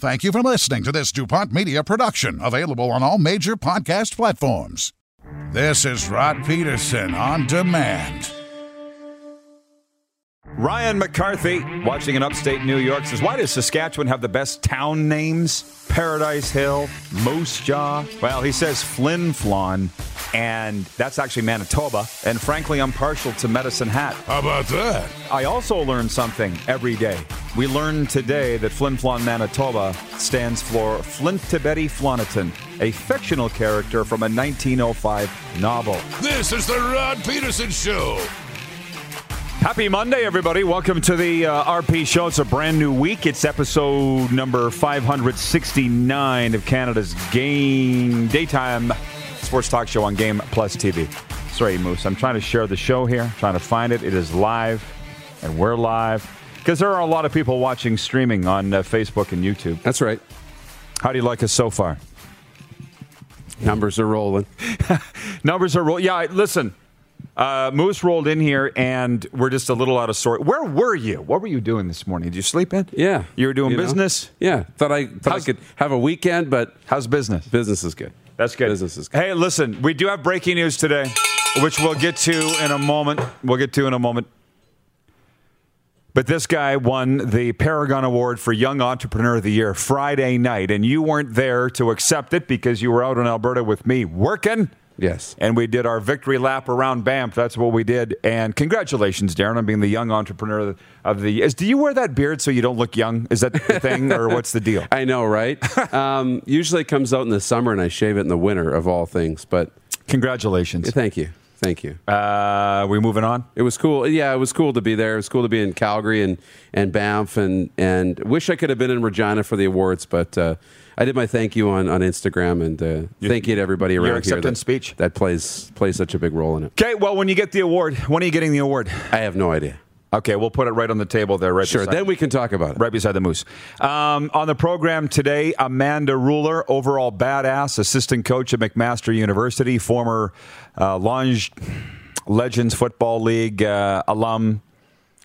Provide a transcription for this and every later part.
Thank you for listening to this DuPont Media production, available on all major podcast platforms. This is Rod Peterson on demand. Ryan McCarthy, watching in upstate New York, says, Why does Saskatchewan have the best town names? Paradise Hill, Moose Jaw. Well, he says Flin Flon, and that's actually Manitoba. And frankly, I'm partial to Medicine Hat. How about that? I also learn something every day. We learned today that Flin Flon, Manitoba stands for Flintabbatey Flonatin, a fictional character from a 1905 novel. This is the Rod Peterson Show. Happy Monday, everybody. Welcome to the uh, RP Show. It's a brand new week. It's episode number 569 of Canada's Game Daytime Sports Talk Show on Game Plus TV. Sorry, Moose. I'm trying to share the show here, trying to find it. It is live, and we're live because there are a lot of people watching streaming on uh, Facebook and YouTube. That's right. How do you like us so far? Numbers are rolling. Numbers are rolling. Yeah, listen. Uh, Moose rolled in here, and we're just a little out of sort. Where were you? What were you doing this morning? Did you sleep in? Yeah. You were doing You know? business? Yeah. Thought I thought I could have a weekend, but How's business? business is good. That's good. Business is good. Hey, listen, we do have breaking news today, which we'll get to in a moment. We'll get to in a moment. But this guy won the Paragon Award for Young Entrepreneur of the Year Friday night, and you weren't there to accept it because you were out in Alberta with me working. Yes. And we did our victory lap around Banff. That's what we did. And congratulations, Darren, on being the young entrepreneur of the year. Is, do you wear that beard so you don't look young? Is that the thing, or what's the deal? I know, right? um, usually it comes out in the summer, and I shave it in the winter, of all things. But Congratulations. thank you, thank you. Uh, we moving on? It was cool. Yeah, it was cool to be there. It was cool to be in Calgary and and Banff, and and wish I could have been in Regina for the awards, but. Uh, I did my thank you on, on Instagram and uh, thank you to everybody your around here acceptance that, speech? that plays plays such a big role in it. Okay, well, when you get the award, when are you getting the award? I have no idea. Okay, we'll put it right on the table there, right Sure, beside, then we can talk about it. right beside the moose. Um, on the program today, Amanda Ruller, overall badass, assistant coach at McMaster University, former uh, Longe Legends Football League uh, alum.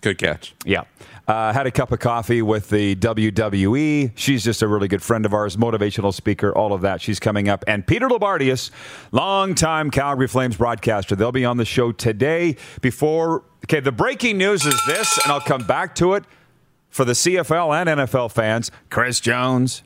Good catch. Yeah. Uh, had a cup of coffee with the WWE. She's just a really good friend of ours, motivational speaker, all of that. She's coming up. And Peter Loubardias, longtime Calgary Flames broadcaster. They'll be on the show today. Before, okay, the breaking news is this, and I'll come back to it for the CFL and NFL fans. Chris Jones,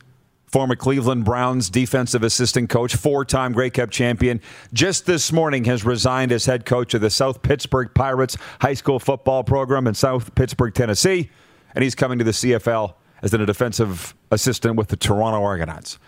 former Cleveland Browns defensive assistant coach, four time Grey Cup champion, just this morning has resigned as head coach of the South Pittsburgh Pirates high school football program in South Pittsburgh, Tennessee. And he's coming to the CFL as a defensive assistant with the Toronto Argonauts.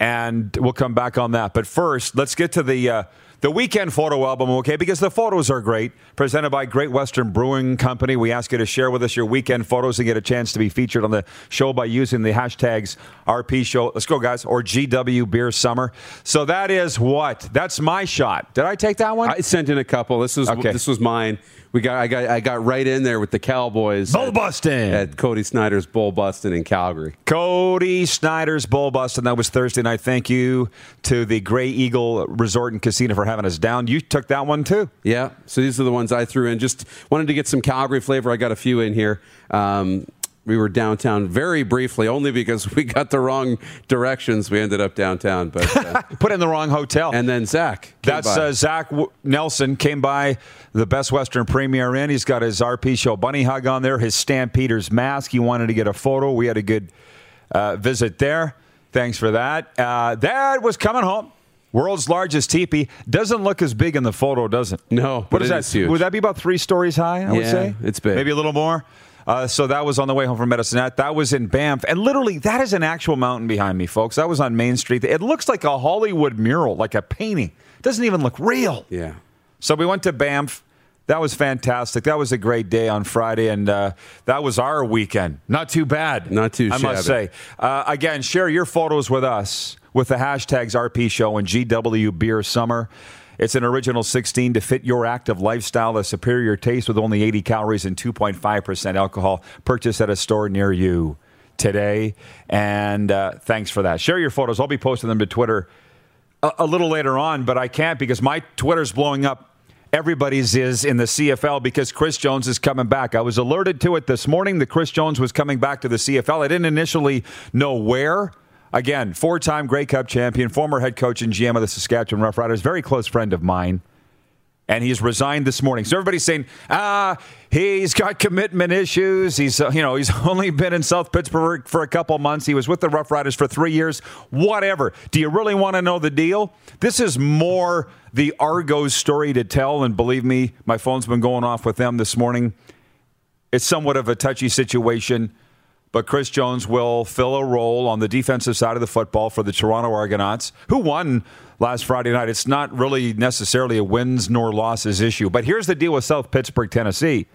And we'll come back on that. But first, let's get to the. Uh, the weekend photo album, okay? Because the photos are great. Presented by Great Western Brewing Company. We ask you to share with us your weekend photos and get a chance to be featured on the show by using the hashtags RP Show. Let's go, guys. Or GW Beer Summer. So that is what? That's my shot. Did I take that one? I sent in a couple. This was Okay. this was mine. We got I got I got right in there with the Cowboys Bull at- busting. at Cody Snyder's Bull Busting in Calgary. Cody Snyder's Bull Bust, and that was Thursday night. Thank you to the Grey Eagle Resort and Casino for having us down. You took that one too. Yeah. So these are the ones I threw in. Just wanted to get some Calgary flavor. I got a few in here. Um, we were downtown very briefly, only because we got the wrong directions. We ended up downtown, but uh, Put in the wrong hotel. and then Zach. That's uh, Zach w- Nelson came by the Best Western Premier Inn. He's got his RP Show bunny hug on there, his Stampeders mask. He wanted to get a photo. We had a good uh, visit there. Thanks for that. Uh, that was coming home. World's largest teepee doesn't look as big in the photo, does it? No, What is it that? is huge. Would that be about three stories high? I would say it's big. Maybe a little more. Uh, so that was on the way home from Medicine Hat. That was in Banff, and literally that is an actual mountain behind me, folks. That was on Main Street. It looks like a Hollywood mural, like a painting. It doesn't even look real. Yeah. So we went to Banff. That was fantastic. That was a great day on Friday, and uh, that was our weekend. Not too bad. Not too I must say. Uh, again, share your photos with us with the hashtags RP Show and GW Beer Summer. It's an original 16 to fit your active lifestyle, a superior taste with only 80 calories and 2.5% alcohol. Purchase at a store near you today. And uh, thanks for that. Share your photos. I'll be posting them to Twitter a, a little later on, but I can't because my Twitter's blowing up. Everybody's is in the CFL because Chris Jones is coming back. I was alerted to it this morning that Chris Jones was coming back to the CFL. I didn't initially know where. Again, four time Grey Cup champion, former head coach and GM of the Saskatchewan Roughriders, very close friend of mine and he's resigned this morning. So everybody's saying, ah, he's got commitment issues. He's, uh, you know, he's only been in South Pittsburgh for a couple months. He was with the Rough Riders for three years. Whatever. Do you really want to know the deal? This is more the Argos story to tell, and believe me, my phone's been going off with them this morning. It's somewhat of a touchy situation. But Chris Jones will fill a role on the defensive side of the football for the Toronto Argonauts, who won last Friday night. It's not really necessarily a wins nor losses issue. But here's the deal with South Pittsburgh, Tennessee,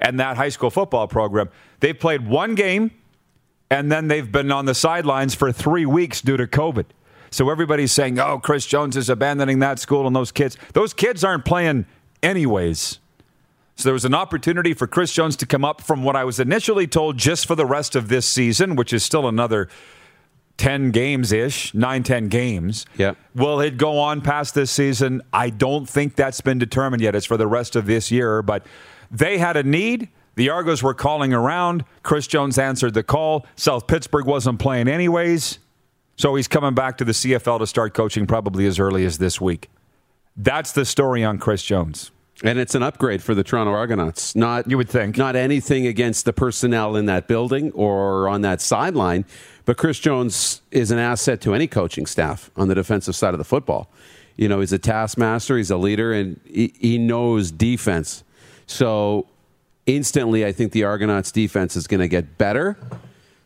and that high school football program. They've played one game, and then they've been on the sidelines for three weeks due to COVID. So everybody's saying, oh, Chris Jones is abandoning that school and those kids. Those kids aren't playing anyways. So there was an opportunity for Chris Jones to come up from what I was initially told just for the rest of this season, which is still another 10 games ish, 9, 10 games. Yep. Will it go on past this season? I don't think that's been determined yet. It's for the rest of this year, but they had a need. The Argos were calling around. Chris Jones answered the call. South Pittsburgh wasn't playing anyways. So he's coming back to the CFL to start coaching probably as early as this week. That's the story on Chris Jones. And it's an upgrade for the Toronto Argonauts. Not You would think. not anything against the personnel in that building or on that sideline, but Chris Jones is an asset to any coaching staff on the defensive side of the football. You know, he's a taskmaster, he's a leader, and he, he knows defense. So instantly, I think the Argonauts defense is going to get better.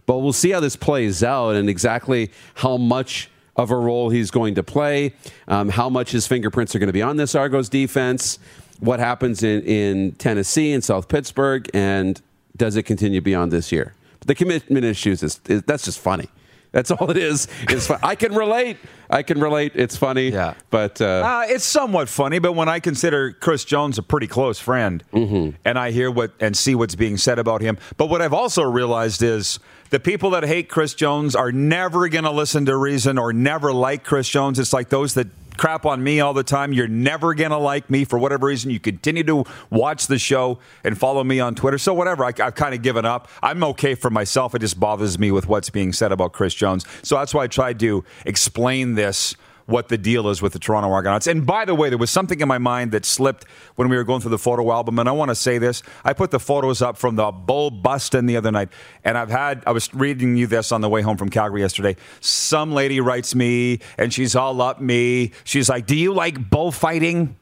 But we'll see how this plays out and exactly how much of a role he's going to play, um, how much his fingerprints are going to be on this Argos defense, what happens in, in Tennessee and South Pittsburgh, and does it continue beyond this year? But the commitment issues is, is that's just funny. That's all it is. It's fun. I can relate. I can relate. It's funny. Yeah. But uh, Uh, it's somewhat funny, but when I consider Chris Jones a pretty close friend, Mm-hmm. and I hear what and see what's being said about him, but what I've also realized is the people that hate Chris Jones are never going to listen to reason or never like Chris Jones. It's like those that crap on me all the time. You're never going to like me for whatever reason. You continue to watch the show and follow me on Twitter. So whatever, I, I've kind of given up. I'm okay for myself. It just bothers me with what's being said about Chris Jones. So that's why I tried to explain this what the deal is with the Toronto Argonauts. And by the way, there was something in my mind that slipped when we were going through the photo album, and I want to say this. I put the photos up from the bull busting the other night, and I've had, I was reading you this on the way home from Calgary yesterday. Some lady writes me, and she's all up me. She's like, Do you like bullfighting?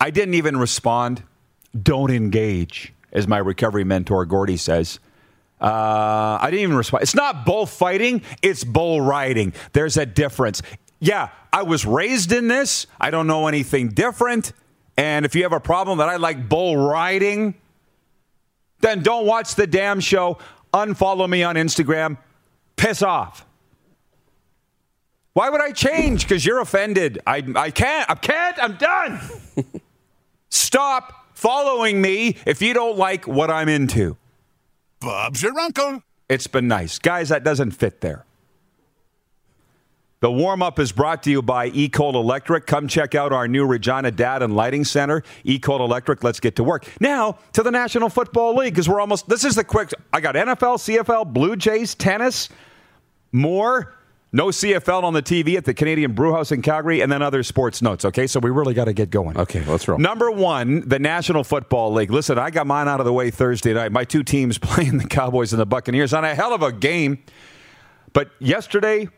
I didn't even respond. Don't engage, as my recovery mentor Gordy says. Uh, I didn't even respond. It's not bullfighting, it's bull riding. There's a difference. Yeah, I was raised in this. I don't know anything different. And if you have a problem that I like bull riding, then don't watch the damn show. Unfollow me on Instagram. Piss off. Why would I change? Because you're offended. I, I can't. I can't. I'm done. Stop following me if you don't like what I'm into. Bob's your uncle. It's been nice. Guys, that doesn't fit there. The warm up is brought to you by EECOL Electric. Come check out our new Regina Dad and Lighting Center. EECOL Electric, let's get to work. Now to the National Football League because we're almost, this is the quick, I got NFL, CFL, Blue Jays, tennis, more. No CFL on the TV at the Canadian Brewhouse in Calgary, and then other sports notes. Okay, so we really got to get going. Okay, let's roll. Number one, the National Football League. Listen, I got mine out of the way Thursday night. My two teams playing the Cowboys and the Buccaneers on a hell of a game. But yesterday,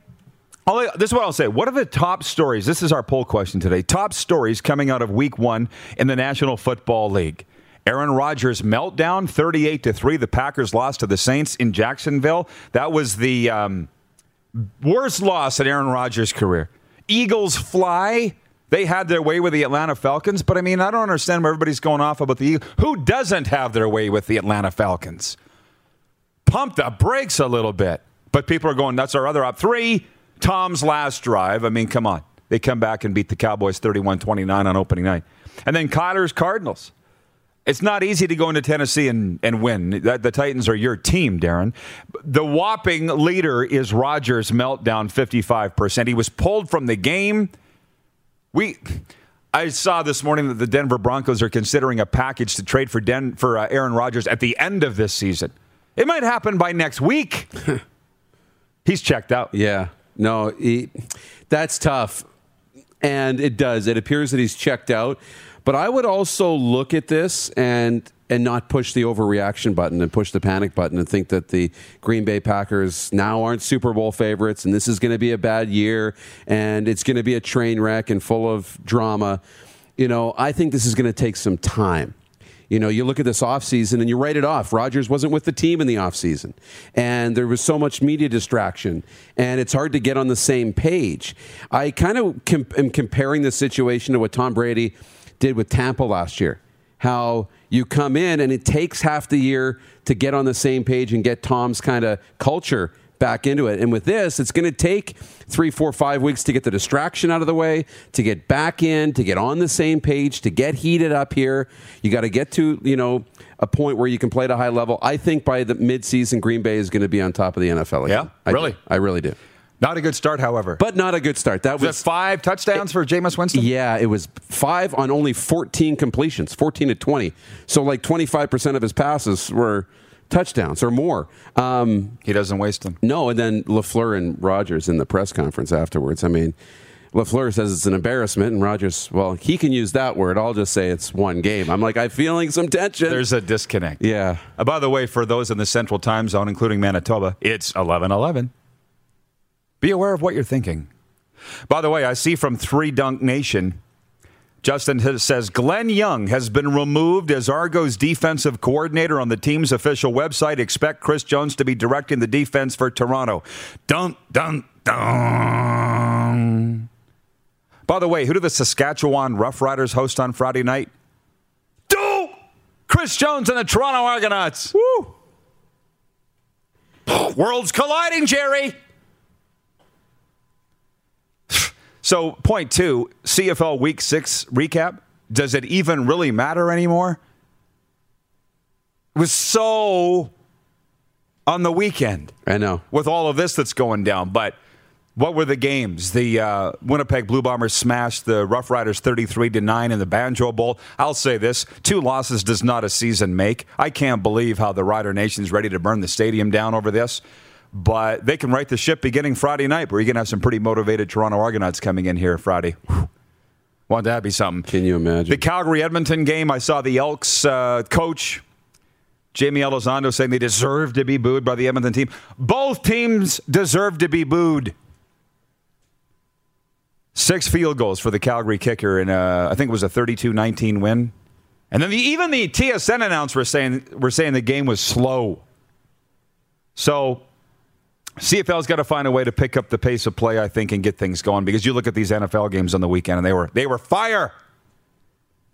I'll, this is what I'll say. What are the top stories? This is our poll question today. Top stories coming out of week one in the National Football League. Aaron Rodgers meltdown, 38 to 3. The Packers lost to the Saints in Jacksonville. That was the. Um, Worst loss in Aaron Rodgers' career. Eagles fly. They had their way with the Atlanta Falcons, but I mean, I don't understand where everybody's going off about the Eagles. Who doesn't have their way with the Atlanta Falcons? Pump the brakes a little bit. But people are going, that's our other op. Three, Tom's last drive. I mean, come on. They come back and beat the Cowboys 31 29 on opening night. And then Kyler's Cardinals. It's not easy to go into Tennessee and, and win. The, Titans are your team, Darren. The whopping leader is Rodgers' meltdown, 55%. He was pulled from the game. We, I saw this morning that the Denver Broncos are considering a package to trade for, Den, for uh, Aaron Rodgers at the end of this season. It might happen by next week. He's checked out. Yeah. No, he, that's tough. And it does. It appears that he's checked out. But I would also look at this and and not push the overreaction button and push the panic button and think that the Green Bay Packers now aren't Super Bowl favorites and this is going to be a bad year and it's going to be a train wreck and full of drama. You know, I think this is going to take some time. You know, you look at this offseason and you write it off. Rodgers wasn't with the team in the offseason. And there was so much media distraction. And it's hard to get on the same page. I kind of com- am comparing the situation to what Tom Brady did with Tampa last year. How you come in and it takes half the year to get on the same page and get Tom's kind of culture back into it. And with this, it's going to take three, four, five weeks to get the distraction out of the way, to get back in, to get on the same page, to get heated up here. You got to get to, you know, a point where you can play at a high level. I think by the midseason, Green Bay is going to be on top of the NFL again. Yeah, I really? Do. I really do. Not a good start, however. But not a good start. That was, was five touchdowns for Jameis Winston. Yeah, it was five on only 14 completions, 14 to 20. So like 25% of his passes were touchdowns or more. Um, he doesn't waste them. No, and then LaFleur and Rodgers in the press conference afterwards. I mean, LaFleur says it's an embarrassment, and Rodgers, well, he can use that word. I'll just say it's one game. I'm like, I'm feeling some tension. There's a disconnect. Yeah. Uh, by the way, for those in the Central Time Zone, including Manitoba, it's 11:11. Be aware of what you're thinking. By the way, I see from Three Dunk Nation, Justin says Glenn Young has been removed as Argos defensive coordinator on the team's official website. Expect Chris Jones to be directing the defense for Toronto. Dunk, dunk, dunk. By the way, who do the Saskatchewan Roughriders host on Friday night? Do Chris Jones and the Toronto Argonauts. Woo! Worlds colliding, Jerry. So, point two CFL Week Six recap. Does it even really matter anymore? It was so on the weekend. I know. With all of this that's going down. But what were the games? The uh, Winnipeg Blue Bombers smashed the Rough Riders 33 to 9 in the Banjo Bowl. I'll say this two losses does not a season make. I can't believe how the Rider Nation's ready to burn the stadium down over this but they can right the ship beginning Friday night. Where you're going to have some pretty motivated Toronto Argonauts coming in here Friday. Want that be something? Can you imagine the Calgary Edmonton game? I saw the Elks uh, coach Jaime Elizondo saying they deserve to be booed by the Edmonton team. Both teams deserve to be booed. Six field goals for the Calgary kicker, and I think it was a 32-19 win. And then the, even the TSN announcers were saying were saying the game was slow. So CFL's got to find a way to pick up the pace of play, I think, and get things going. Because you look at these NFL games on the weekend, and they were they were fire.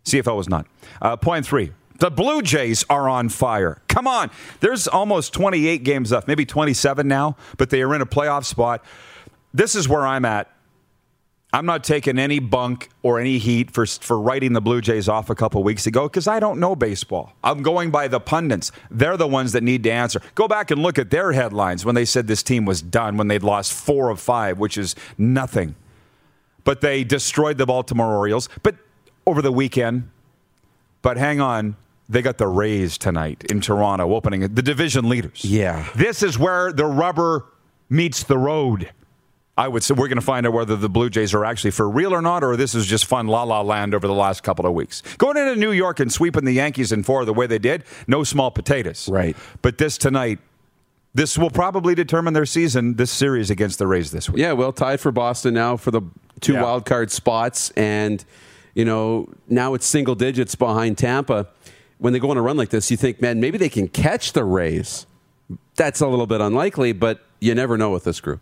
CFL was not. Uh, point three: the Blue Jays are on fire. Come on, there's almost 28 games left, maybe 27 now, but they are in a playoff spot. This is where I'm at I'm not taking any bunk or any heat for, for writing the Blue Jays off a couple weeks ago because I don't know baseball. I'm going by the pundits. They're the ones that need to answer. Go back and look at their headlines when they said this team was done, when they'd lost four of five, which is nothing. But they destroyed the Baltimore Orioles. But over the weekend, but hang on, they got the Rays tonight in Toronto, opening the division leaders. Yeah. This is where the rubber meets the road. I would say we're going to find out whether the Blue Jays are actually for real or not, or this is just fun la la land over the last couple of weeks. Going into New York and sweeping the Yankees in four the way they did, no small potatoes. Right. But this tonight, this will probably determine their season, this series against the Rays this week. Yeah, well, tied for Boston now for the two Yeah. wild card spots, and you know now it's single digits behind Tampa. When they go on a run like this, you think, man, maybe they can catch the Rays. That's a little bit unlikely, but you never know with this group.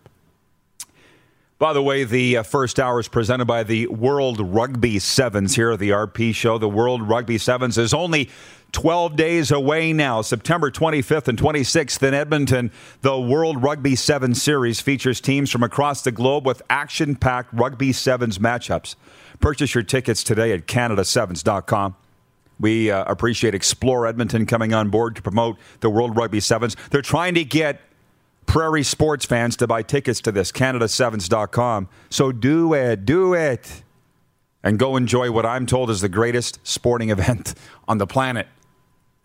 By the way, the uh, first hour is presented by the World Rugby Sevens here at the RP show. The World Rugby Sevens is only 12 days away now, September 25th and 26th in Edmonton. The World Rugby Sevens series features teams from across the globe with action packed Rugby Sevens matchups. Purchase your tickets today at CanadaSevens.com. We uh, appreciate Explore Edmonton coming on board to promote the World Rugby Sevens. They're trying to get Prairie sports fans to buy tickets to this, Canada7s.com. So do it, do it. And go enjoy what I'm told is the greatest sporting event on the planet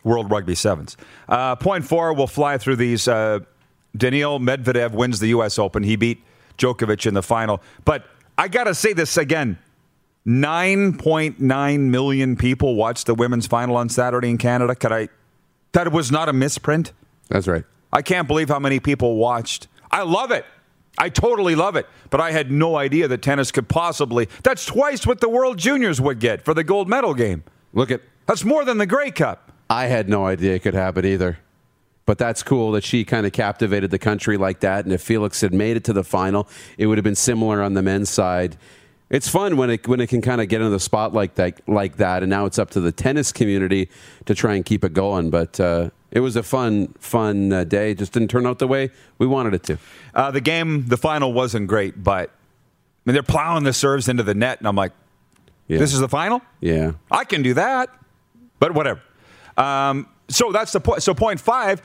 World Rugby Sevens. Uh, point four, we'll fly through these. Uh, Daniil Medvedev wins the U.S. Open. He beat Djokovic in the final. But I got to say this again 9.9 million people watched the women's final on Saturday in Canada. Could I? That was not a misprint. That's right. I can't believe how many people watched. I love it. I totally love it. But I had no idea that tennis could possibly. That's twice what the World Juniors would get for the gold medal game. Look at That's more than the Grey Cup. I had no idea it could happen either. But that's cool that she kind of captivated the country like that. And if Felix had made it to the final, it would have been similar on the men's side. It's fun when it when it can kind of get into the spotlight like like that. And now it's up to the tennis community to try and keep it going. But uh, it was a fun fun uh, day. It just didn't turn out the way we wanted it to. Uh, the game, the final wasn't great, but I mean, they're plowing the serves into the net, and I'm like, Yeah. this is the final? yeah. I can do that. But whatever. Um, so that's the point. So point five,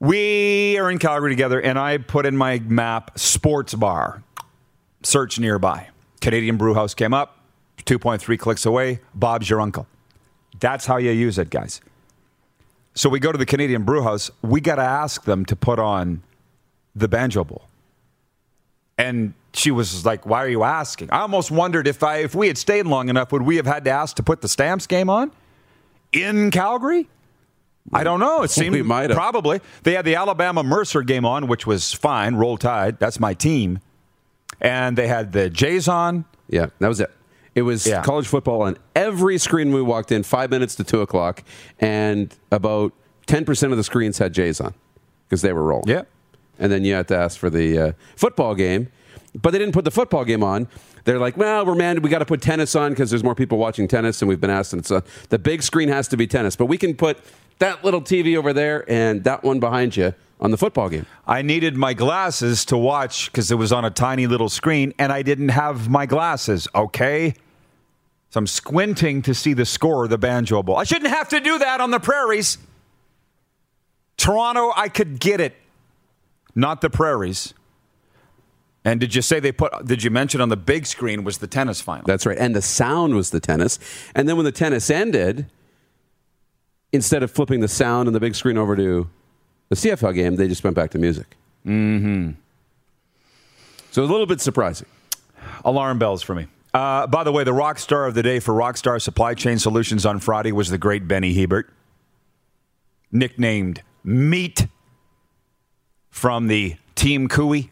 we are in Calgary together, and I put in my map sports bar, search nearby. Canadian Brew House came up, 2.3 clicks away. Bob's your uncle. That's how you use it, guys. So we go to the Canadian Brew House. We got to ask them to put on the Banjo Bowl. And she was like, "Why are you asking?" I almost wondered if I, if we had stayed long enough, would we have had to ask to put the Stamps game on in Calgary? I don't know. It seemed We might have. probably they had the Alabama Mercer game on, which was fine. Roll Tide, that's my team, and they had the Jays on. Yeah, that was it. It was Yeah. college football on every screen we walked in, five minutes to two o'clock, and about 10% of the screens had Jays on because they were rolling. Yeah. And then you had to ask for the uh, football game, but they didn't put the football game on. They're like, well, we're man, we got to put tennis on because there's more people watching tennis, and we've been asked, and so the big screen has to be tennis, but we can put that little TV over there and that one behind you on the football game. I needed my glasses to watch because it was on a tiny little screen, and I didn't have my glasses. Okay. So I'm squinting to see the score of the Banjo Bowl. I shouldn't have to do that on the prairies. Toronto, I could get it, not the prairies. And did you say they put, did you mention on the big screen was the tennis final? That's right. And the sound was the tennis. And then when the tennis ended, instead of flipping the sound and the big screen over to the CFL game, they just went back to music. Mm-hmm. So it was a little bit surprising. Alarm bells for me. Uh, by the way, the rock star of the day for Rockstar Supply Chain Solutions on Friday was the great Benny Hebert, nicknamed Meat from the Team Cooey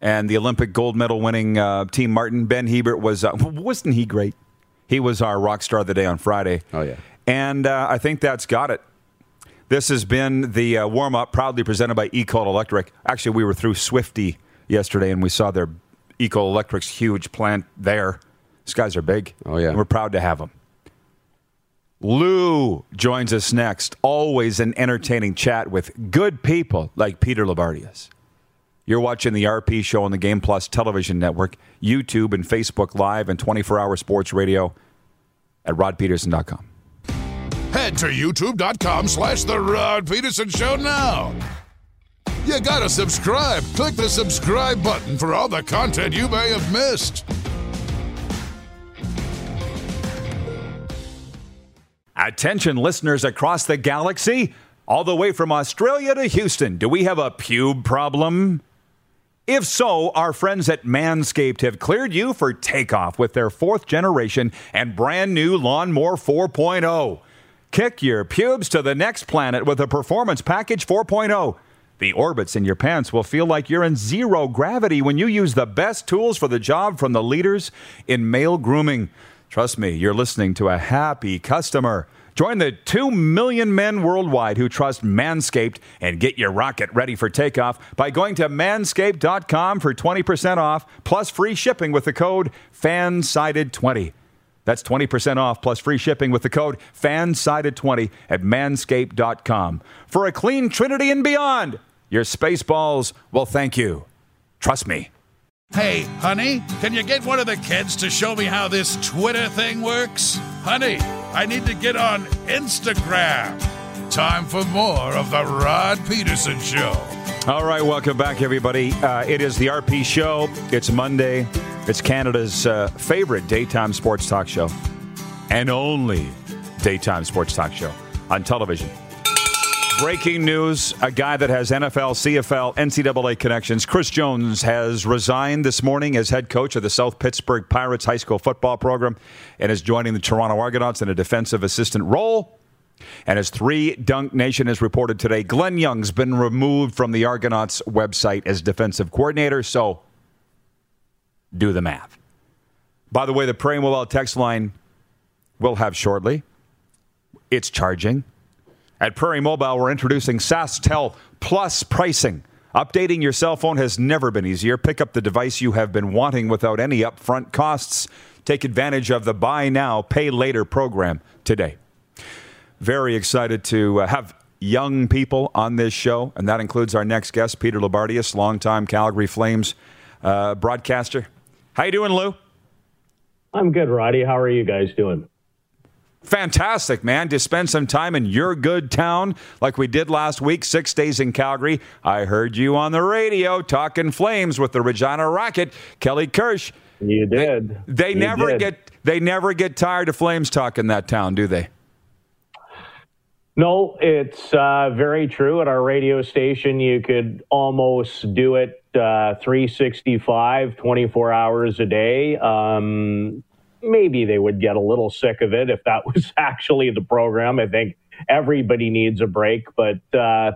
and the Olympic gold medal winning uh, Team Martin. Ben Hebert was, uh, wasn't he great? He was our rock star of the day on Friday. Oh, yeah. And uh, I think that's got it. This has been the uh, warm up, proudly presented by EECOL Electric. Actually, we were through Swifty yesterday and we saw their EECOL Electric's huge plant there. These guys are big. Oh, yeah. And we're proud to have them. Lou joins us next. Always an entertaining chat with good people like Peter Loubardias. You're watching the RP show on the Game Plus television network, YouTube and Facebook Live, and 24 hour sports radio at rodpeterson.com. Head to youtube.com slash The Rod Peterson Show now. You gotta subscribe. Click the subscribe button for all the content you may have missed. Attention, listeners across the galaxy, all the way from Australia to Houston. Do we have a pube problem? If so, our friends at Manscaped have cleared you for takeoff with their fourth generation and brand new Lawnmower 4.0. Kick your pubes to the next planet with a Performance Package 4.0. The orbits in your pants will feel like you're in zero gravity when you use the best tools for the job from the leaders in male grooming. Trust me, you're listening to a happy customer. Join the 2 million men worldwide who trust Manscaped and get your rocket ready for takeoff by going to manscaped.com for 20% off plus free shipping with the code FANSIDED20. That's 20% off plus free shipping with the code FANSIDED20 at manscaped.com. For a clean trinity and beyond, your space balls will thank you. Trust me. Hey, honey, can you get one of the kids to show me how this Twitter thing works? Honey, I need to get on Instagram. Time for more of the Rod Peterson Show. All right, welcome back, everybody. Uh, it is the RP Show. It's Monday. It's Canada's uh, favorite daytime sports talk show, and only daytime sports talk show on television. Breaking news a guy that has NFL, CFL, NCAA connections. Chris Jones has resigned this morning as head coach of the South Pittsburgh Pirates high school football program and is joining the Toronto Argonauts in a defensive assistant role. And as three Dunk Nation has reported today, Glenn Young's been removed from the Argonauts website as defensive coordinator. So do the math. By the way, the Prairie Mobile text line will have shortly. It's charging. At Prairie Mobile, we're introducing SaskTel Plus pricing. Updating your cell phone has never been easier. Pick up the device you have been wanting without any upfront costs. Take advantage of the buy now, pay later program today. Very excited to uh, have young people on this show, and that includes our next guest, Peter Loubardias, longtime Calgary Flames uh, broadcaster. How you doing, Lou? I'm good, Roddy. How are you guys doing? Fantastic, man. To spend some time in your good town like we did last week, six days in Calgary. I heard you on the radio talking flames with the Regina Rocket, Kelly Kirsch. You did. They, they you never did. get they never get tired of flames talking that town, do they? No, it's uh, very true. At our radio station, you could almost do it uh, 365, 24 hours a day. Um, maybe they would get a little sick of it if that was actually the program. I think everybody needs a break, but uh,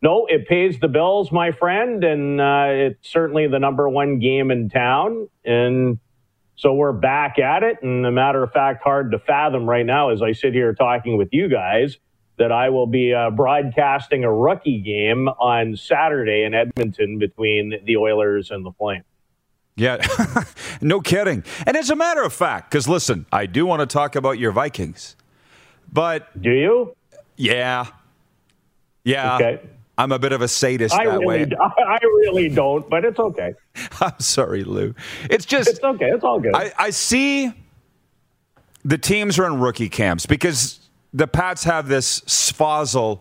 no, it pays the bills, my friend, and uh, it's certainly the number one game in town. And so we're back at it. And a matter of fact, hard to fathom right now as I sit here talking with you guys that I will be uh, broadcasting a rookie game on Saturday in Edmonton between the Oilers and the Flames. Yeah, no kidding. And as a matter of fact, because listen, I do want to talk about your Vikings, but do you? Yeah, yeah. Okay. I'm a bit of a sadist I that really, way. I really don't, but it's okay. I'm sorry, Lou. It's just It's okay. It's all good. I, I see the teams are in rookie camps because the Pats have this Svozil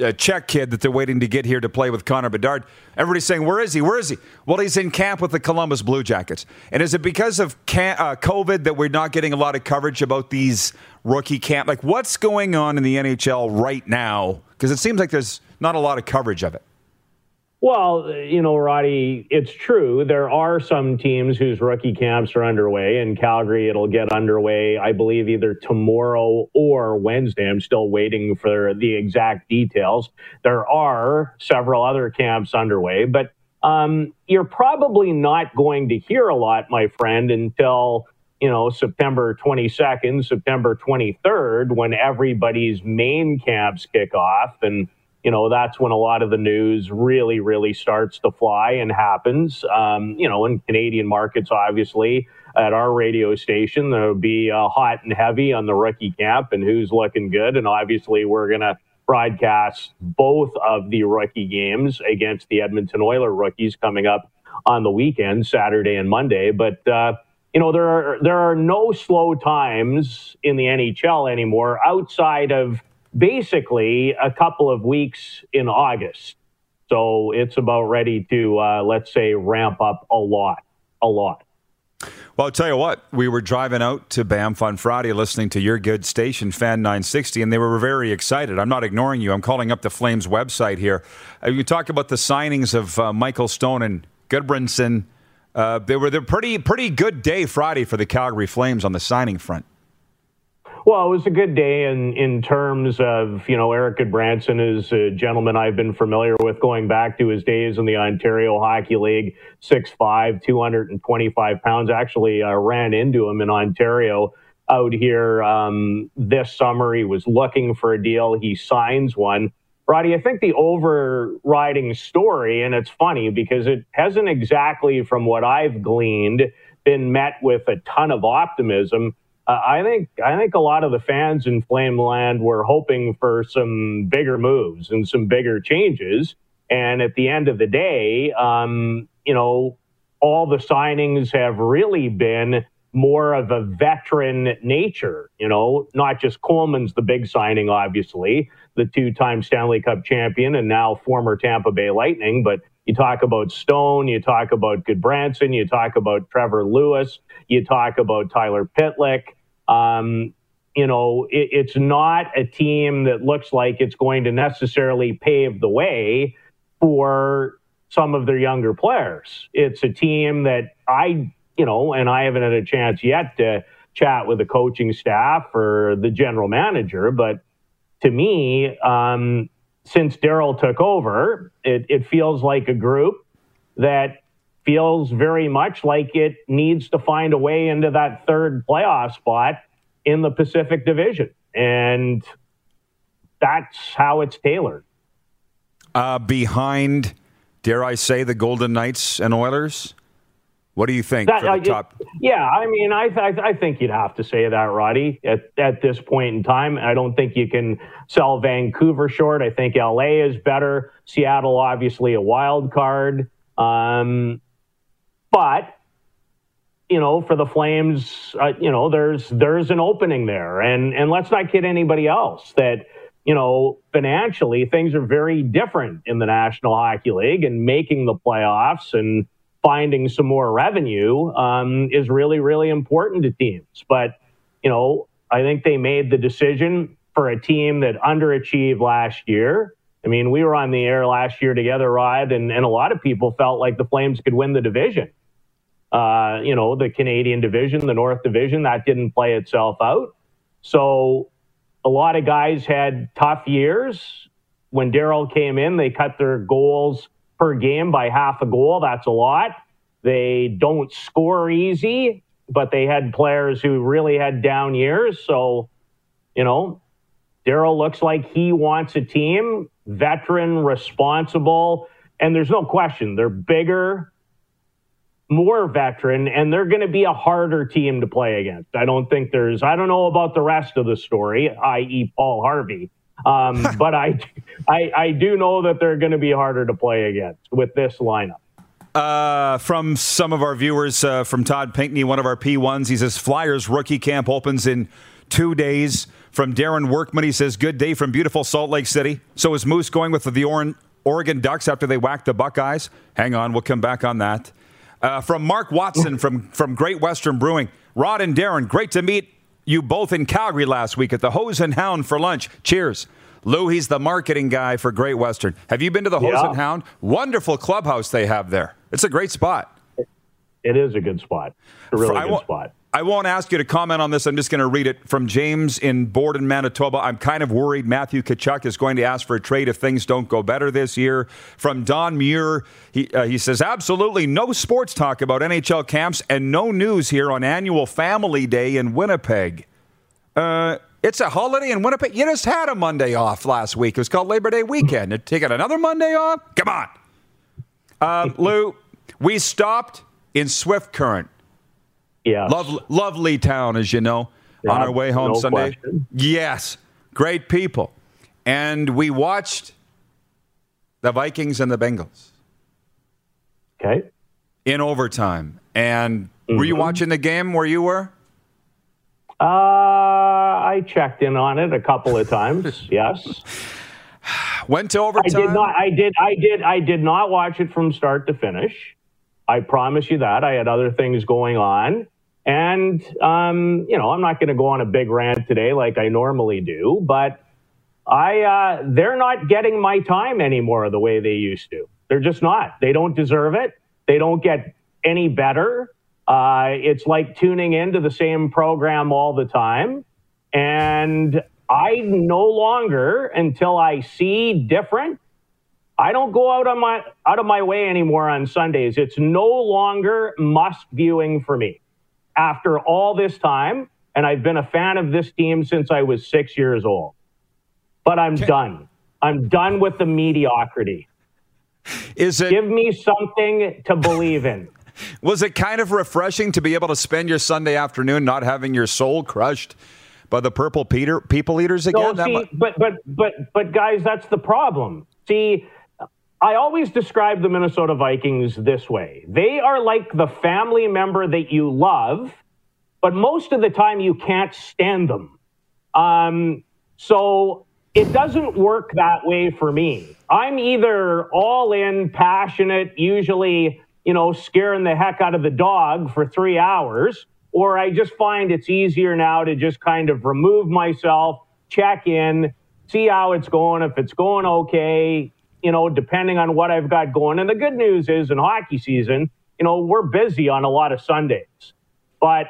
uh, kid that they're waiting to get here to play with Connor Bedard. Everybody's saying, "Where is he? Where is he?" Well, he's in camp with the Columbus Blue Jackets. And is it because of uh, COVID that we're not getting a lot of coverage about these rookie camp? Like, what's going on in the NHL right now? Because it seems like there's not a lot of coverage of it. Well, you know, Roddy, it's true. There are some teams whose rookie camps are underway. In Calgary, it'll get underway, I believe, either tomorrow or Wednesday. I'm still waiting for the exact details. There are several other camps underway, but um, you're probably not going to hear a lot, my friend, until you know September 22nd, September 23rd, when everybody's main camps kick off and you know, that's when a lot of the news really, really starts to fly and happens. Um, you know, in Canadian markets, obviously, at our radio station, there'll be uh, hot and heavy on the rookie camp and who's looking good. And obviously, we're going to broadcast both of the rookie games against the Edmonton Oiler rookies coming up on the weekend, Saturday and Monday. But, uh, you know, there are, there are no slow times in the NHL anymore outside of basically a couple of weeks in August. So it's about ready to, uh, let's say, ramp up a lot, a lot. Well, I'll tell you what, we were driving out to Banff on Friday listening to your good station, Fan 960, and they were very excited. I'm not ignoring you. I'm calling up the Flames website here. Uh, you talk about the signings of uh, Michael Stone and Gudbranson. Uh, they were the pretty pretty good day Friday for the Calgary Flames on the signing front. Well, it was a good day in, in terms of, you know, Erik Gudbranson is a gentleman I've been familiar with going back to his days in the Ontario Hockey League, 6'5", 225 pounds. Actually, uh, ran into him in Ontario out here um, this summer. He was looking for a deal. He signs one. Roddy, I think the overriding story, and it's funny because it hasn't exactly, from what I've gleaned, been met with a ton of optimism uh, I think I think a lot of the fans in Flameland were hoping for some bigger moves and some bigger changes. And at the end of the day, um, you know, all the signings have really been more of a veteran nature. You know, not just Coleman's the big signing, obviously, the two-time Stanley Cup champion and now former Tampa Bay Lightning, but you talk about Stone, you talk about Gudbranson, you talk about Trevor Lewis, you talk about Tyler Pitlick. Um, you know, it, it's not a team that looks like it's going to necessarily pave the way for some of their younger players. It's a team that I, you know, and I haven't had a chance yet to chat with the coaching staff or the general manager, but to me, um, since Darryl took over, it, it feels like a group that feels very much like it needs to find a way into that third playoff spot in the Pacific Division. And that's how it's tailored. Uh, behind, dare I say, the Golden Knights and Oilers? What do you think that, uh, top? Yeah, I mean, I, I, I think you'd have to say that, Roddy. At at this point in time, I don't think you can sell Vancouver short. I think LA is better. Seattle, obviously, a wild card. Um, but you know, for the Flames, uh, you know, there's there's an opening there, and and let's not kid anybody else that you know financially things are very different in the National Hockey League, and making the playoffs and finding some more revenue um, is really really important to teams. But you know, I think they made the decision for a team that underachieved last year. I mean, we were on the air last year together, Rod, and, and a lot of people felt like the Flames could win the division uh, you know, the Canadian division, the North division, that didn't play itself out. So a lot of guys had tough years. When Darryl came in, they cut their goals per game by half a goal. That's a lot. They don't score easy, but they had players who really had down years. So, you know, Darryl looks like he wants a team, veteran, responsible, and there's no question they're bigger, more veteran, and they're going to be a harder team to play against. I don't think there's, I don't know about the rest of the story, i.e., Paul Harvey. Um, but I, I, I do know that they're going to be harder to play against with this lineup. Uh, from some of our viewers, uh, from Todd Pinkney, one of our P1s, he says Flyers rookie camp opens in two days. From Darren Workman, he says, Good day from beautiful Salt Lake City. So is Moose going with the Oregon Ducks after they whacked the Buckeyes? Hang on, we'll come back on that. Uh, from Mark Watson from, from Great Western Brewing. Rod and Darren, great to meet you both in Calgary last week at the Hose and Hound for lunch. Cheers. Lou, he's the marketing guy for Great Western. Have you been to the Hose yeah. and Hound? Wonderful clubhouse they have there. It's a great spot. It is a good spot. A really good spot. I won't ask you to comment on this. I'm just going to read it from James in Borden, Manitoba. I'm kind of worried Matthew Tkachuk is going to ask for a trade if things don't go better this year. From Don Muir, he, uh, he says, absolutely no sports talk about NHL camps and no news here on annual Family Day in Winnipeg. Uh, it's a holiday in Winnipeg. You just had a Monday off last week. It was called Labor Day weekend. You're Taking another Monday off? Come on. Uh, Lou, we stopped in Swift Current yeah. Love, lovely town, as you know, yeah, on our way home no Sunday. Question. Yes, great people. And we watched the Vikings and the Bengals. Okay. In overtime. And mm-hmm. were you mm-hmm. watching the game where you were? Uh, I checked in on it a couple of times. yes. Went to overtime. I did not. I did. I did. I did not watch it from start to finish. I promise you that. I had other things going on. And, um, you know, I'm not going to go on a big rant today like I normally do, but I, uh, they're not getting my time anymore the way they used to. They're just not. They don't deserve it. They don't get any better. Uh, it's like tuning into the same program all the time. And I no longer, until I see different, I don't go out on my out of my way anymore on Sundays. It's no longer must viewing for me. After all this time, and I've been a fan of this team since I was six years old. But I'm okay. done. I'm done with the mediocrity. Is it give me something to believe in? Was it kind of refreshing to be able to spend your Sunday afternoon not having your soul crushed by the purple Peter people eaters again? No, see, but but but but guys, that's the problem. See, I always describe the Minnesota Vikings this way. They are like the family member that you love, but most of the time you can't stand them. Um, so it doesn't work that way for me. I'm either all in, passionate, usually, you know, scaring the heck out of the dog for three hours, or I just find it's easier now to just kind of remove myself, check in, see how it's going. If it's going okay, you know, depending on what I've got going. And the good news is in hockey season, you know, we're busy on a lot of Sundays. But,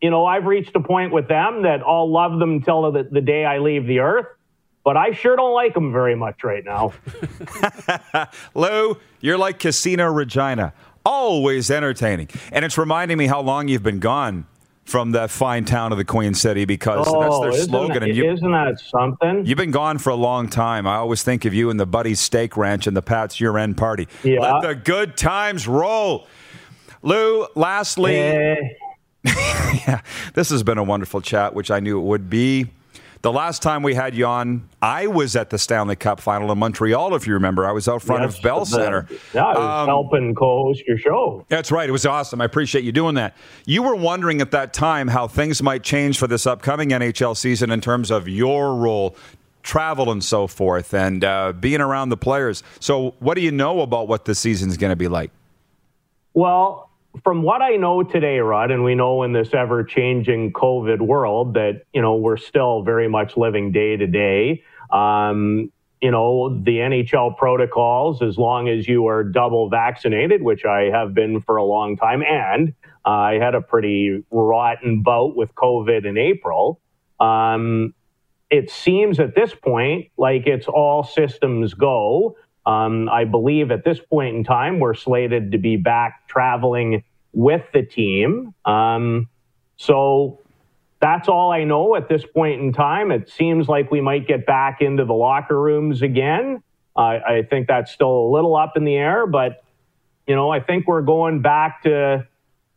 you know, I've reached a point with them that I'll love them until the, the day I leave the earth but I sure don't like them very much right now. Lou, you're like Casino Regina, always entertaining. And it's reminding me how long you've been gone from that fine town of the Queen City because oh, that's their oh, slogan. That, and you, isn't that something? You've been gone for a long time. I always think of you and the Buddy's Steak Ranch and the Pat's Year End Party. Yeah. Let the good times roll. Lou, lastly, yeah, this has been a wonderful chat, which I knew it would be. The last time we had you on, I was at the Stanley Cup final in Montreal, if you remember. I was out front yes, of Bell the, Center. Yeah, I was um, helping co host your show. That's right. It was awesome. I appreciate you doing that. You were wondering at that time how things might change for this upcoming NHL season in terms of your role travel and so forth and uh, being around the players. So, what do you know about what the season's going to be like? Well, from what I know today, Rod, and we know in this ever changing COVID world that, you know, we're still very much living day to day. Um, you know, the NHL protocols, as long as you are double vaccinated, which I have been for a long time, and uh, I had a pretty rotten bout with COVID in April. Um, it seems at this point like it's all systems go. Um, I believe at this point in time, we're slated to be back traveling with the team. Um, so that's all I know at this point in time. It seems like we might get back into the locker rooms again. I think that's still a little up in the air, but you know, I think we're going back to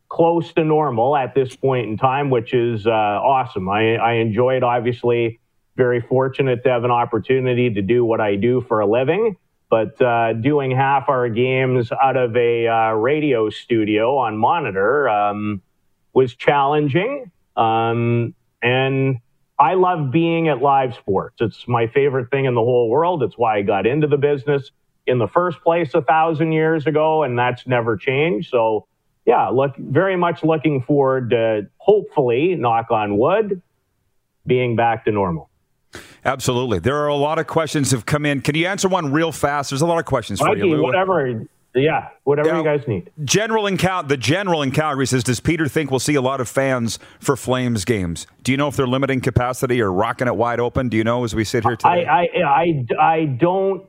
close to normal at this point in time, which is uh, awesome. I, I enjoyed, obviously, very fortunate to have an opportunity to do what I do for a living. But uh, doing half our games out of a uh, radio studio on monitor um, was challenging. Um, and I love being at live sports. It's my favorite thing in the whole world. It's why I got into the business in the first place a thousand years ago, and that's never changed. So, yeah, look, very much looking forward to hopefully, knock on wood, being back to normal. Absolutely. There are a lot of questions have come in. Can you answer one real fast? There's a lot of questions for you. Whatever. Yeah, whatever now, you guys need. General in Cal- the general in Calgary says, does Peter think we'll see a lot of fans for Flames games? Do you know if they're limiting capacity or rocking it wide open? Do you know as we sit here today? I, I, I, I don't.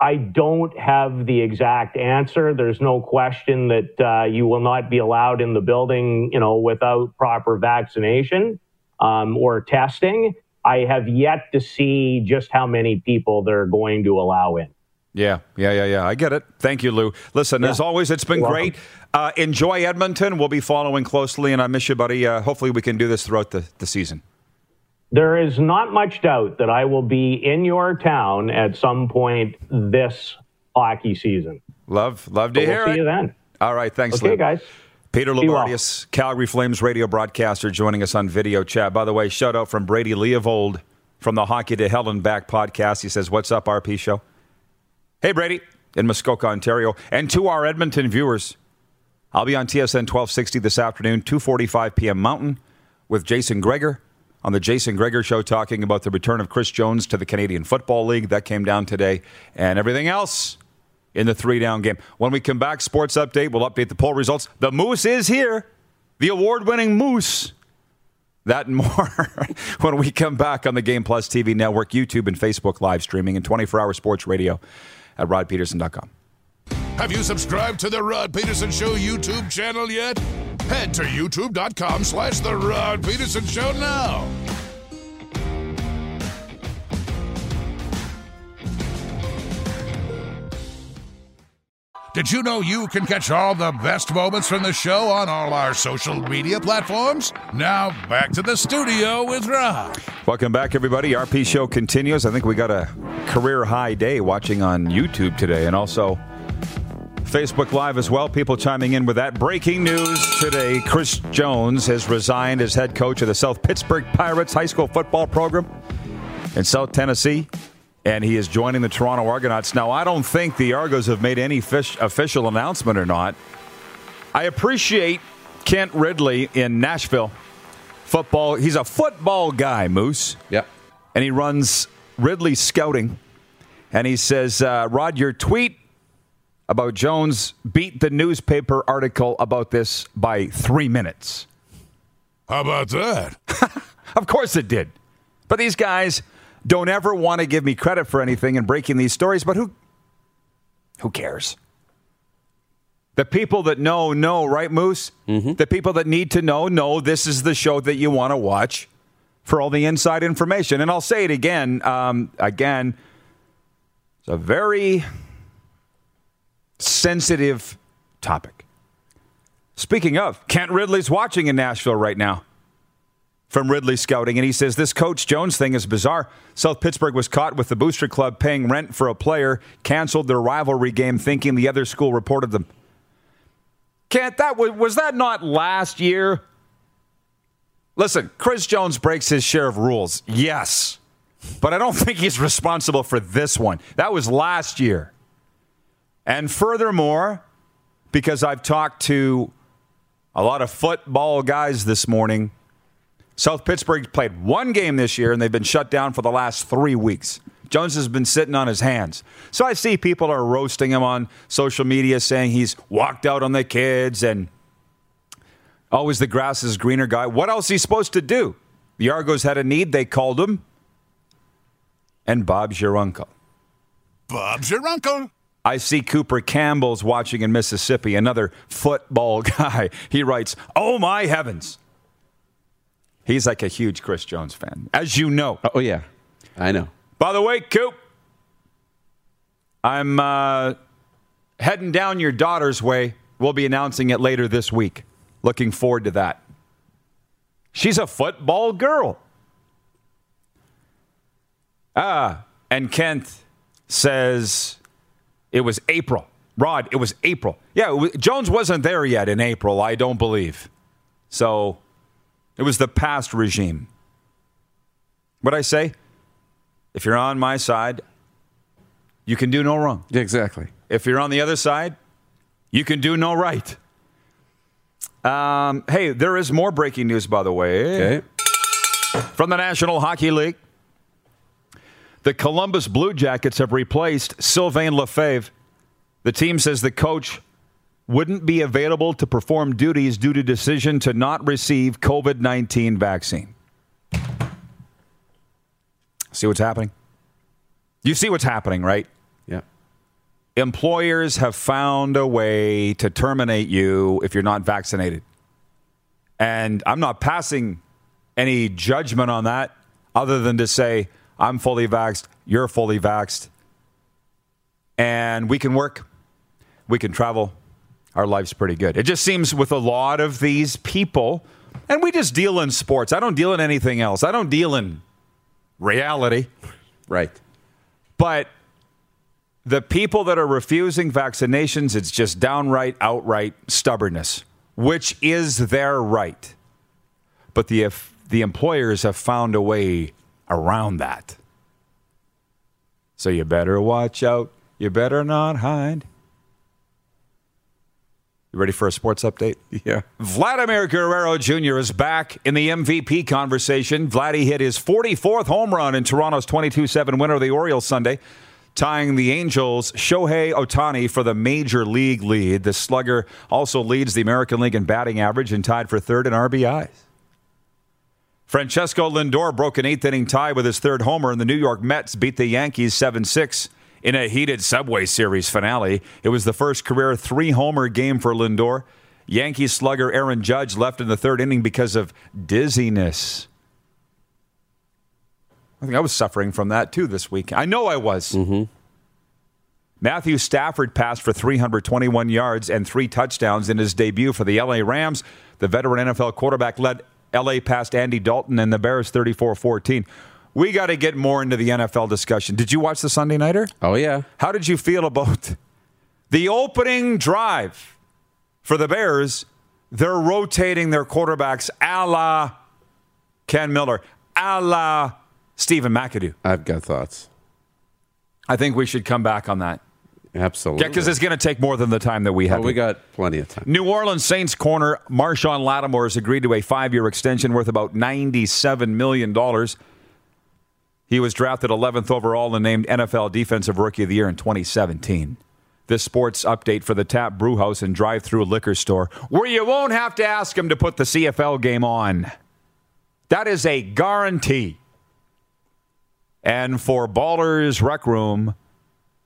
I don't have the exact answer. There's no question that uh, you will not be allowed in the building, you know, without proper vaccination um, or testing. I have yet to see just how many people they're going to allow in. Yeah, yeah, yeah, yeah. I get it. Thank you, Lou. Listen, yeah. as always, it's been You're great. Uh, enjoy Edmonton. We'll be following closely, and I miss you, buddy. Uh, hopefully, we can do this throughout the, the season. There is not much doubt that I will be in your town at some point this hockey season. Love, love to so hear we'll it. See you then. All right, thanks, okay, Lou. guys. Peter Loubardias, Calgary Flames radio broadcaster, joining us on video chat. By the way, shout out from Brady Leavold from the Hockey to Hell and Back podcast. He says, What's up, RP show? Hey, Brady, in Muskoka, Ontario. And to our Edmonton viewers, I'll be on TSN 1260 this afternoon, 2.45 p.m. Mountain, with Jason Gregor on the Jason Gregor Show talking about the return of Chris Jones to the Canadian Football League. That came down today. And everything else in the three down game. When we come back, sports update, we'll update the poll results. The Moose is here, the award winning Moose. That and more when we come back on the Game Plus TV network, YouTube, and Facebook live streaming and 24 hour sports radio at rodpeterson.com. Have you subscribed to the Rod Peterson Show YouTube channel yet? Head to youtube.com slash The Rod Peterson Show now. Did you know you can catch all the best moments from the show on all our social media platforms? Now, back to the studio with Rod. Welcome back, everybody. RP Show continues. I think we got a career high day watching on YouTube today and also Facebook Live as well. People chiming in with that. Breaking news today Chris Jones has resigned as head coach of the South Pittsburg Pirates high school football program in South Tennessee and he is joining the Toronto Argonauts. Now, I don't think the Argos have made any fish, official announcement or not. I appreciate Kent Ridley in Nashville. Football, he's a football guy, Moose. Yep. And he runs Ridley Scouting. And he says, uh, Rod, your tweet about Jones beat the newspaper article about this by three minutes. How about that? of course it did. But these guys don't ever want to give me credit for anything in breaking these stories, but who who cares? The people that know know, right, Moose? Mm-hmm. The people that need to know know this is the show that you want to watch for all the inside information. And I'll say it again, um, again. It's a very sensitive topic. Speaking of, Kent Ridley's watching in Nashville right now from Ridley Scouting, and he says this Coach Jones thing is bizarre. South Pittsburg was caught with the booster club paying rent for a player, canceled their rivalry game, thinking the other school reported them. Can't that was that not last year? Listen, Chris Jones breaks his share of rules, yes, but I don't think he's responsible for this one. That was last year. And furthermore, because I've talked to a lot of football guys this morning South Pittsburg played one game this year, and they've been shut down for the last three weeks. Jones has been sitting on his hands. So I see people are roasting him on social media, saying he's walked out on the kids and always the grass is greener guy. What else is he supposed to do? The Argos had a need, they called him, and Bob's your uncle. Bob's your uncle. I see Cooper Campbell's watching in Mississippi, another football guy. He writes, Oh my heavens. He's like a huge Chris Jones fan, as you know. Oh, yeah. I know. By the way, Coop, I'm uh, heading down your daughter's way. We'll be announcing it later this week. Looking forward to that. She's a football girl. Ah, and Kent says it was April. Rod, it was April. Yeah, was, Jones wasn't there yet in April, I don't believe. So it was the past regime. What I say? If you're on my side, you can do no wrong. Exactly. If you're on the other side, you can do no right. Um, hey, there is more breaking news, by the way. Okay. From the National Hockey League. The Columbus Blue Jackets have replaced Sylvain Lefebvre. The team says the coach wouldn't be available to perform duties due to decision to not receive COVID 19 vaccine. See what's happening? You see what's happening, right? Yeah. Employers have found a way to terminate you if you're not vaccinated. And I'm not passing any judgment on that other than to say, I'm fully vaxxed, you're fully vaxxed, and we can work, we can travel, our life's pretty good. It just seems with a lot of these people, and we just deal in sports. I don't deal in anything else. I don't deal in reality. Right. But the people that are refusing vaccinations, it's just downright, outright stubbornness, which is their right. But the, if the employers have found a way around that. So you better watch out. You better not hide. You ready for a sports update? Yeah. Vladimir Guerrero Jr. is back in the MVP conversation. Vladdy hit his 44th home run in Toronto's 22 7 winner of the Orioles Sunday tying the Angels' Shohei Ohtani for the major league lead. The slugger also leads the American League in batting average and tied for third in RBIs. Francisco Lindor broke an eighth inning tie with his third homer, and the New York Mets beat the Yankees 7 6 in a heated Subway Series finale. It was the first career three homer game for Lindor. Yankee slugger Aaron Judge left in the third inning because of dizziness. I think I was suffering from that too this week. I know I was. Mm-hmm. Matthew Stafford passed for 321 yards and three touchdowns in his debut for the LA Rams. The veteran NFL quarterback led LA past Andy Dalton and the Bears 34 14. We got to get more into the NFL discussion. Did you watch the Sunday Nighter? Oh, yeah. How did you feel about the opening drive for the Bears? They're rotating their quarterbacks a la Ken Miller, a la Stephen McAdoo. I've got thoughts. I think we should come back on that. Absolutely. because it's going to take more than the time that we have. Well, we got plenty of time. New Orleans Saints corner Marshon Lattimore has agreed to a five-year extension worth about ninety-seven million dollars. He was drafted 11th overall and named NFL Defensive Rookie of the Year in 2017. This sports update for the Tap Brewhouse and drive-through liquor store, where you won't have to ask him to put the CFL game on. That is a guarantee. And for Ballers Rec Room,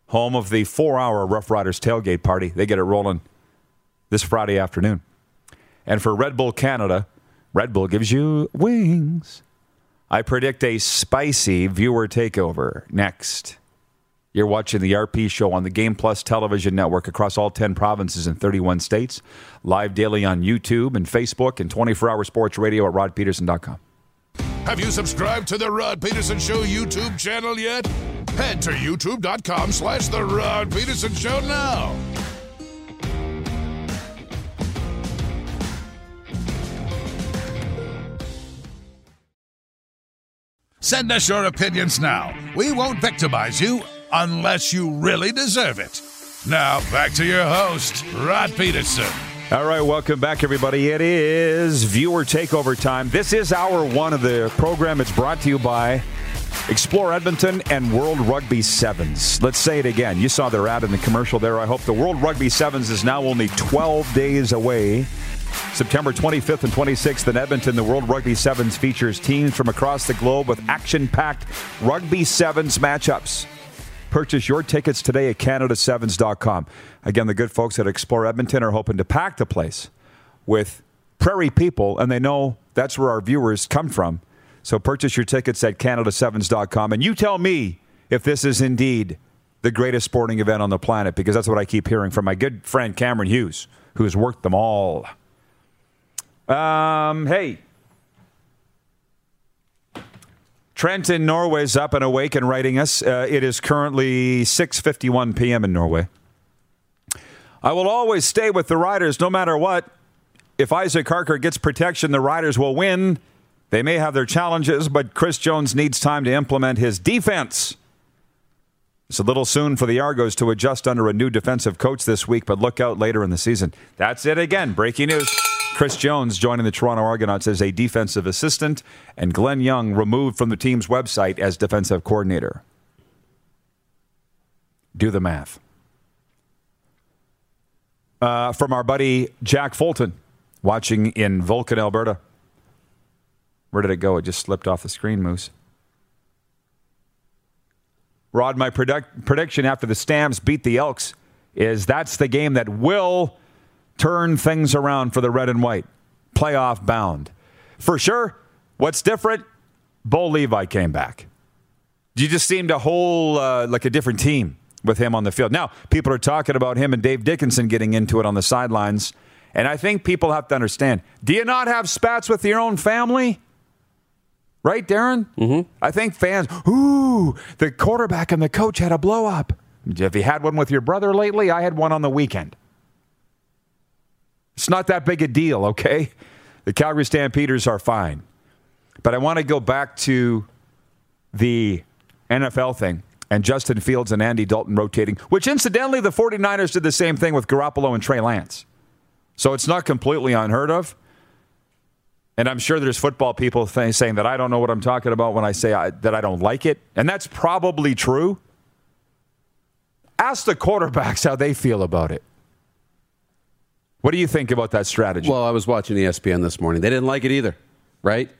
home of the four-hour Rough Riders tailgate party, they get it rolling this Friday afternoon. And for Red Bull Canada, Red Bull gives you wings. I predict a spicy viewer takeover next. You're watching the RP show on the Game Plus television network across all 10 provinces and 31 states. Live daily on YouTube and Facebook and 24 hour sports radio at rodpeterson.com. Have you subscribed to the Rod Peterson Show YouTube channel yet? Head to youtube.com slash the Rod Peterson Show now. Send us your opinions now. We won't victimize you unless you really deserve it. Now, back to your host, Rod Peterson. All right, welcome back, everybody. It is viewer takeover time. This is hour one of the program. It's brought to you by Explore Edmonton and World Rugby Sevens. Let's say it again. You saw their ad in the commercial there. I hope the World Rugby Sevens is now only 12 days away. September 25th and 26th in Edmonton, the World Rugby Sevens features teams from across the globe with action packed Rugby Sevens matchups. Purchase your tickets today at Canada7s.com. Again, the good folks at Explore Edmonton are hoping to pack the place with prairie people, and they know that's where our viewers come from. So purchase your tickets at Canada7s.com, and you tell me if this is indeed the greatest sporting event on the planet, because that's what I keep hearing from my good friend Cameron Hughes, who has worked them all. Um, hey, Trent in Norway is up and awake and writing us. Uh, it is currently 6:51 p.m. in Norway. I will always stay with the Riders no matter what. If Isaac Harker gets protection, the Riders will win. They may have their challenges, but Chris Jones needs time to implement his defense. It's a little soon for the Argos to adjust under a new defensive coach this week, but look out later in the season. That's it again. Breaking news. Chris Jones joining the Toronto Argonauts as a defensive assistant, and Glenn Young removed from the team's website as defensive coordinator. Do the math. Uh, from our buddy Jack Fulton, watching in Vulcan, Alberta. Where did it go? It just slipped off the screen, Moose. Rod, my predict- prediction after the Stamps beat the Elks is that's the game that will turn things around for the red and white. Playoff bound. For sure. What's different? Bo Levi came back. You just seemed a whole, uh, like a different team with him on the field. Now, people are talking about him and Dave Dickenson getting into it on the sidelines. And I think people have to understand do you not have spats with your own family? Right, Darren? Mm-hmm. I think fans, ooh, the quarterback and the coach had a blow up. Have you had one with your brother lately? I had one on the weekend. It's not that big a deal, okay? The Calgary Stampeders are fine. But I want to go back to the NFL thing and Justin Fields and Andy Dalton rotating, which incidentally, the 49ers did the same thing with Garoppolo and Trey Lance. So it's not completely unheard of. And I'm sure there's football people th- saying that I don't know what I'm talking about when I say I, that I don't like it. And that's probably true. Ask the quarterbacks how they feel about it. What do you think about that strategy? Well, I was watching ESPN this morning. They didn't like it either, right?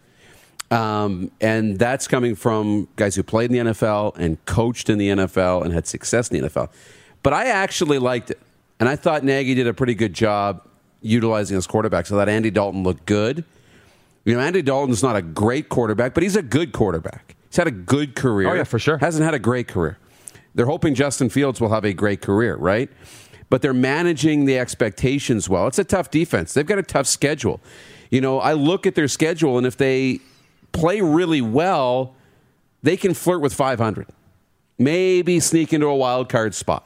Um, and that's coming from guys who played in the NFL and coached in the NFL and had success in the NFL. But I actually liked it. And I thought Nagy did a pretty good job utilizing his quarterbacks. I thought Andy Dalton looked good. You know, Andy Dalton's not a great quarterback, but he's a good quarterback. He's had a good career. Oh, yeah, for sure. Hasn't had a great career. They're hoping Justin Fields will have a great career, right? But they're managing the expectations well. It's a tough defense. They've got a tough schedule. You know, I look at their schedule, and if they play really well, they can flirt with 500, maybe sneak into a wild card spot.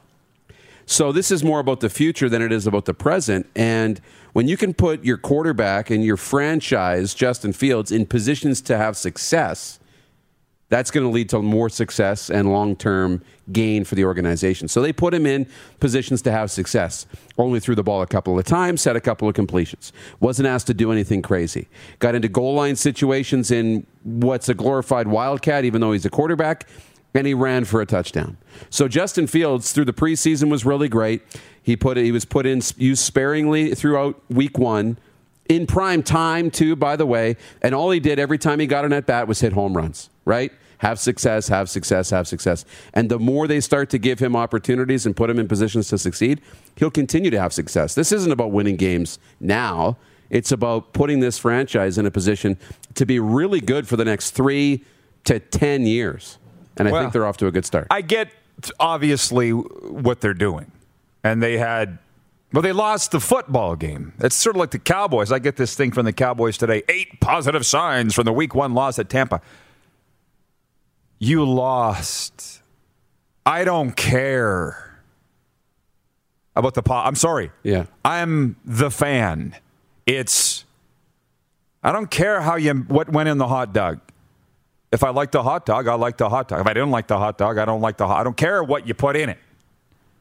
So this is more about the future than it is about the present. And when you can put your quarterback and your franchise, Justin Fields, in positions to have success, that's going to lead to more success and long term gain for the organization. So they put him in positions to have success. Only threw the ball a couple of times, set a couple of completions. Wasn't asked to do anything crazy. Got into goal line situations in what's a glorified wildcat, even though he's a quarterback, and he ran for a touchdown. So Justin Fields through the preseason was really great. He put he was put in used sparingly throughout week one. In prime time, too, by the way. And all he did every time he got an at bat was hit home runs, right? Have success, have success, have success. And the more they start to give him opportunities and put him in positions to succeed, he'll continue to have success. This isn't about winning games now. It's about putting this franchise in a position to be really good for the next three to 10 years. And I Well, think they're off to a good start. I get obviously what they're doing. And they had, well, they lost the football game. It's sort of like the Cowboys. I get this thing from the Cowboys today eight positive signs from the week one loss at Tampa. You lost. I don't care about the pot. I'm sorry. Yeah. I'm the fan. It's I don't care how you what went in the hot dog. If I like the hot dog, I like the hot dog. If I didn't like the hot dog, I don't like the hot. I don't care what you put in it.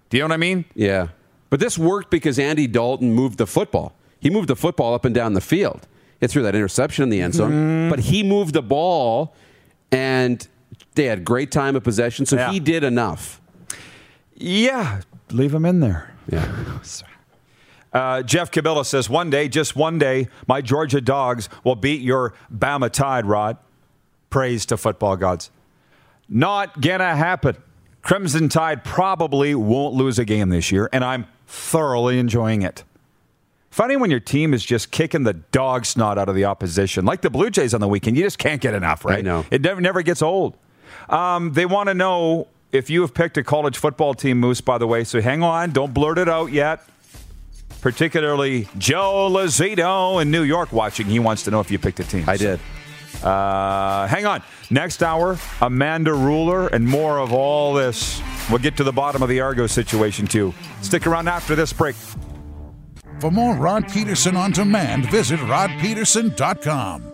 Do you know what I mean? Yeah. But this worked because Andy Dalton moved the football. He moved the football up and down the field. He threw that interception in the end zone, Mm-hmm. but he moved the ball and they had great time of possession, so Yeah. he did enough. Yeah, leave him in there. Yeah. Uh, Jeff Cabela says one day, just one day, my Georgia dogs will beat your Bama Tide. Rod, praise to football gods. Not gonna happen. Crimson Tide probably won't lose a game this year, and I'm thoroughly enjoying it. Funny when your team is just kicking the dog snot out of the opposition, like the Blue Jays on the weekend. You just can't get enough, right? I know. It never, never gets old. Um, they want to know if you have picked a college football team, Moose, by the way. So hang on, don't blurt it out yet. Particularly Joe Lazito in New York watching. He wants to know if you picked a team. I did. Uh, hang on. Next hour, Amanda Ruller and more of all this. We'll get to the bottom of the Argo situation, too. Stick around after this break. For more Rod Peterson on demand, visit rodpeterson.com.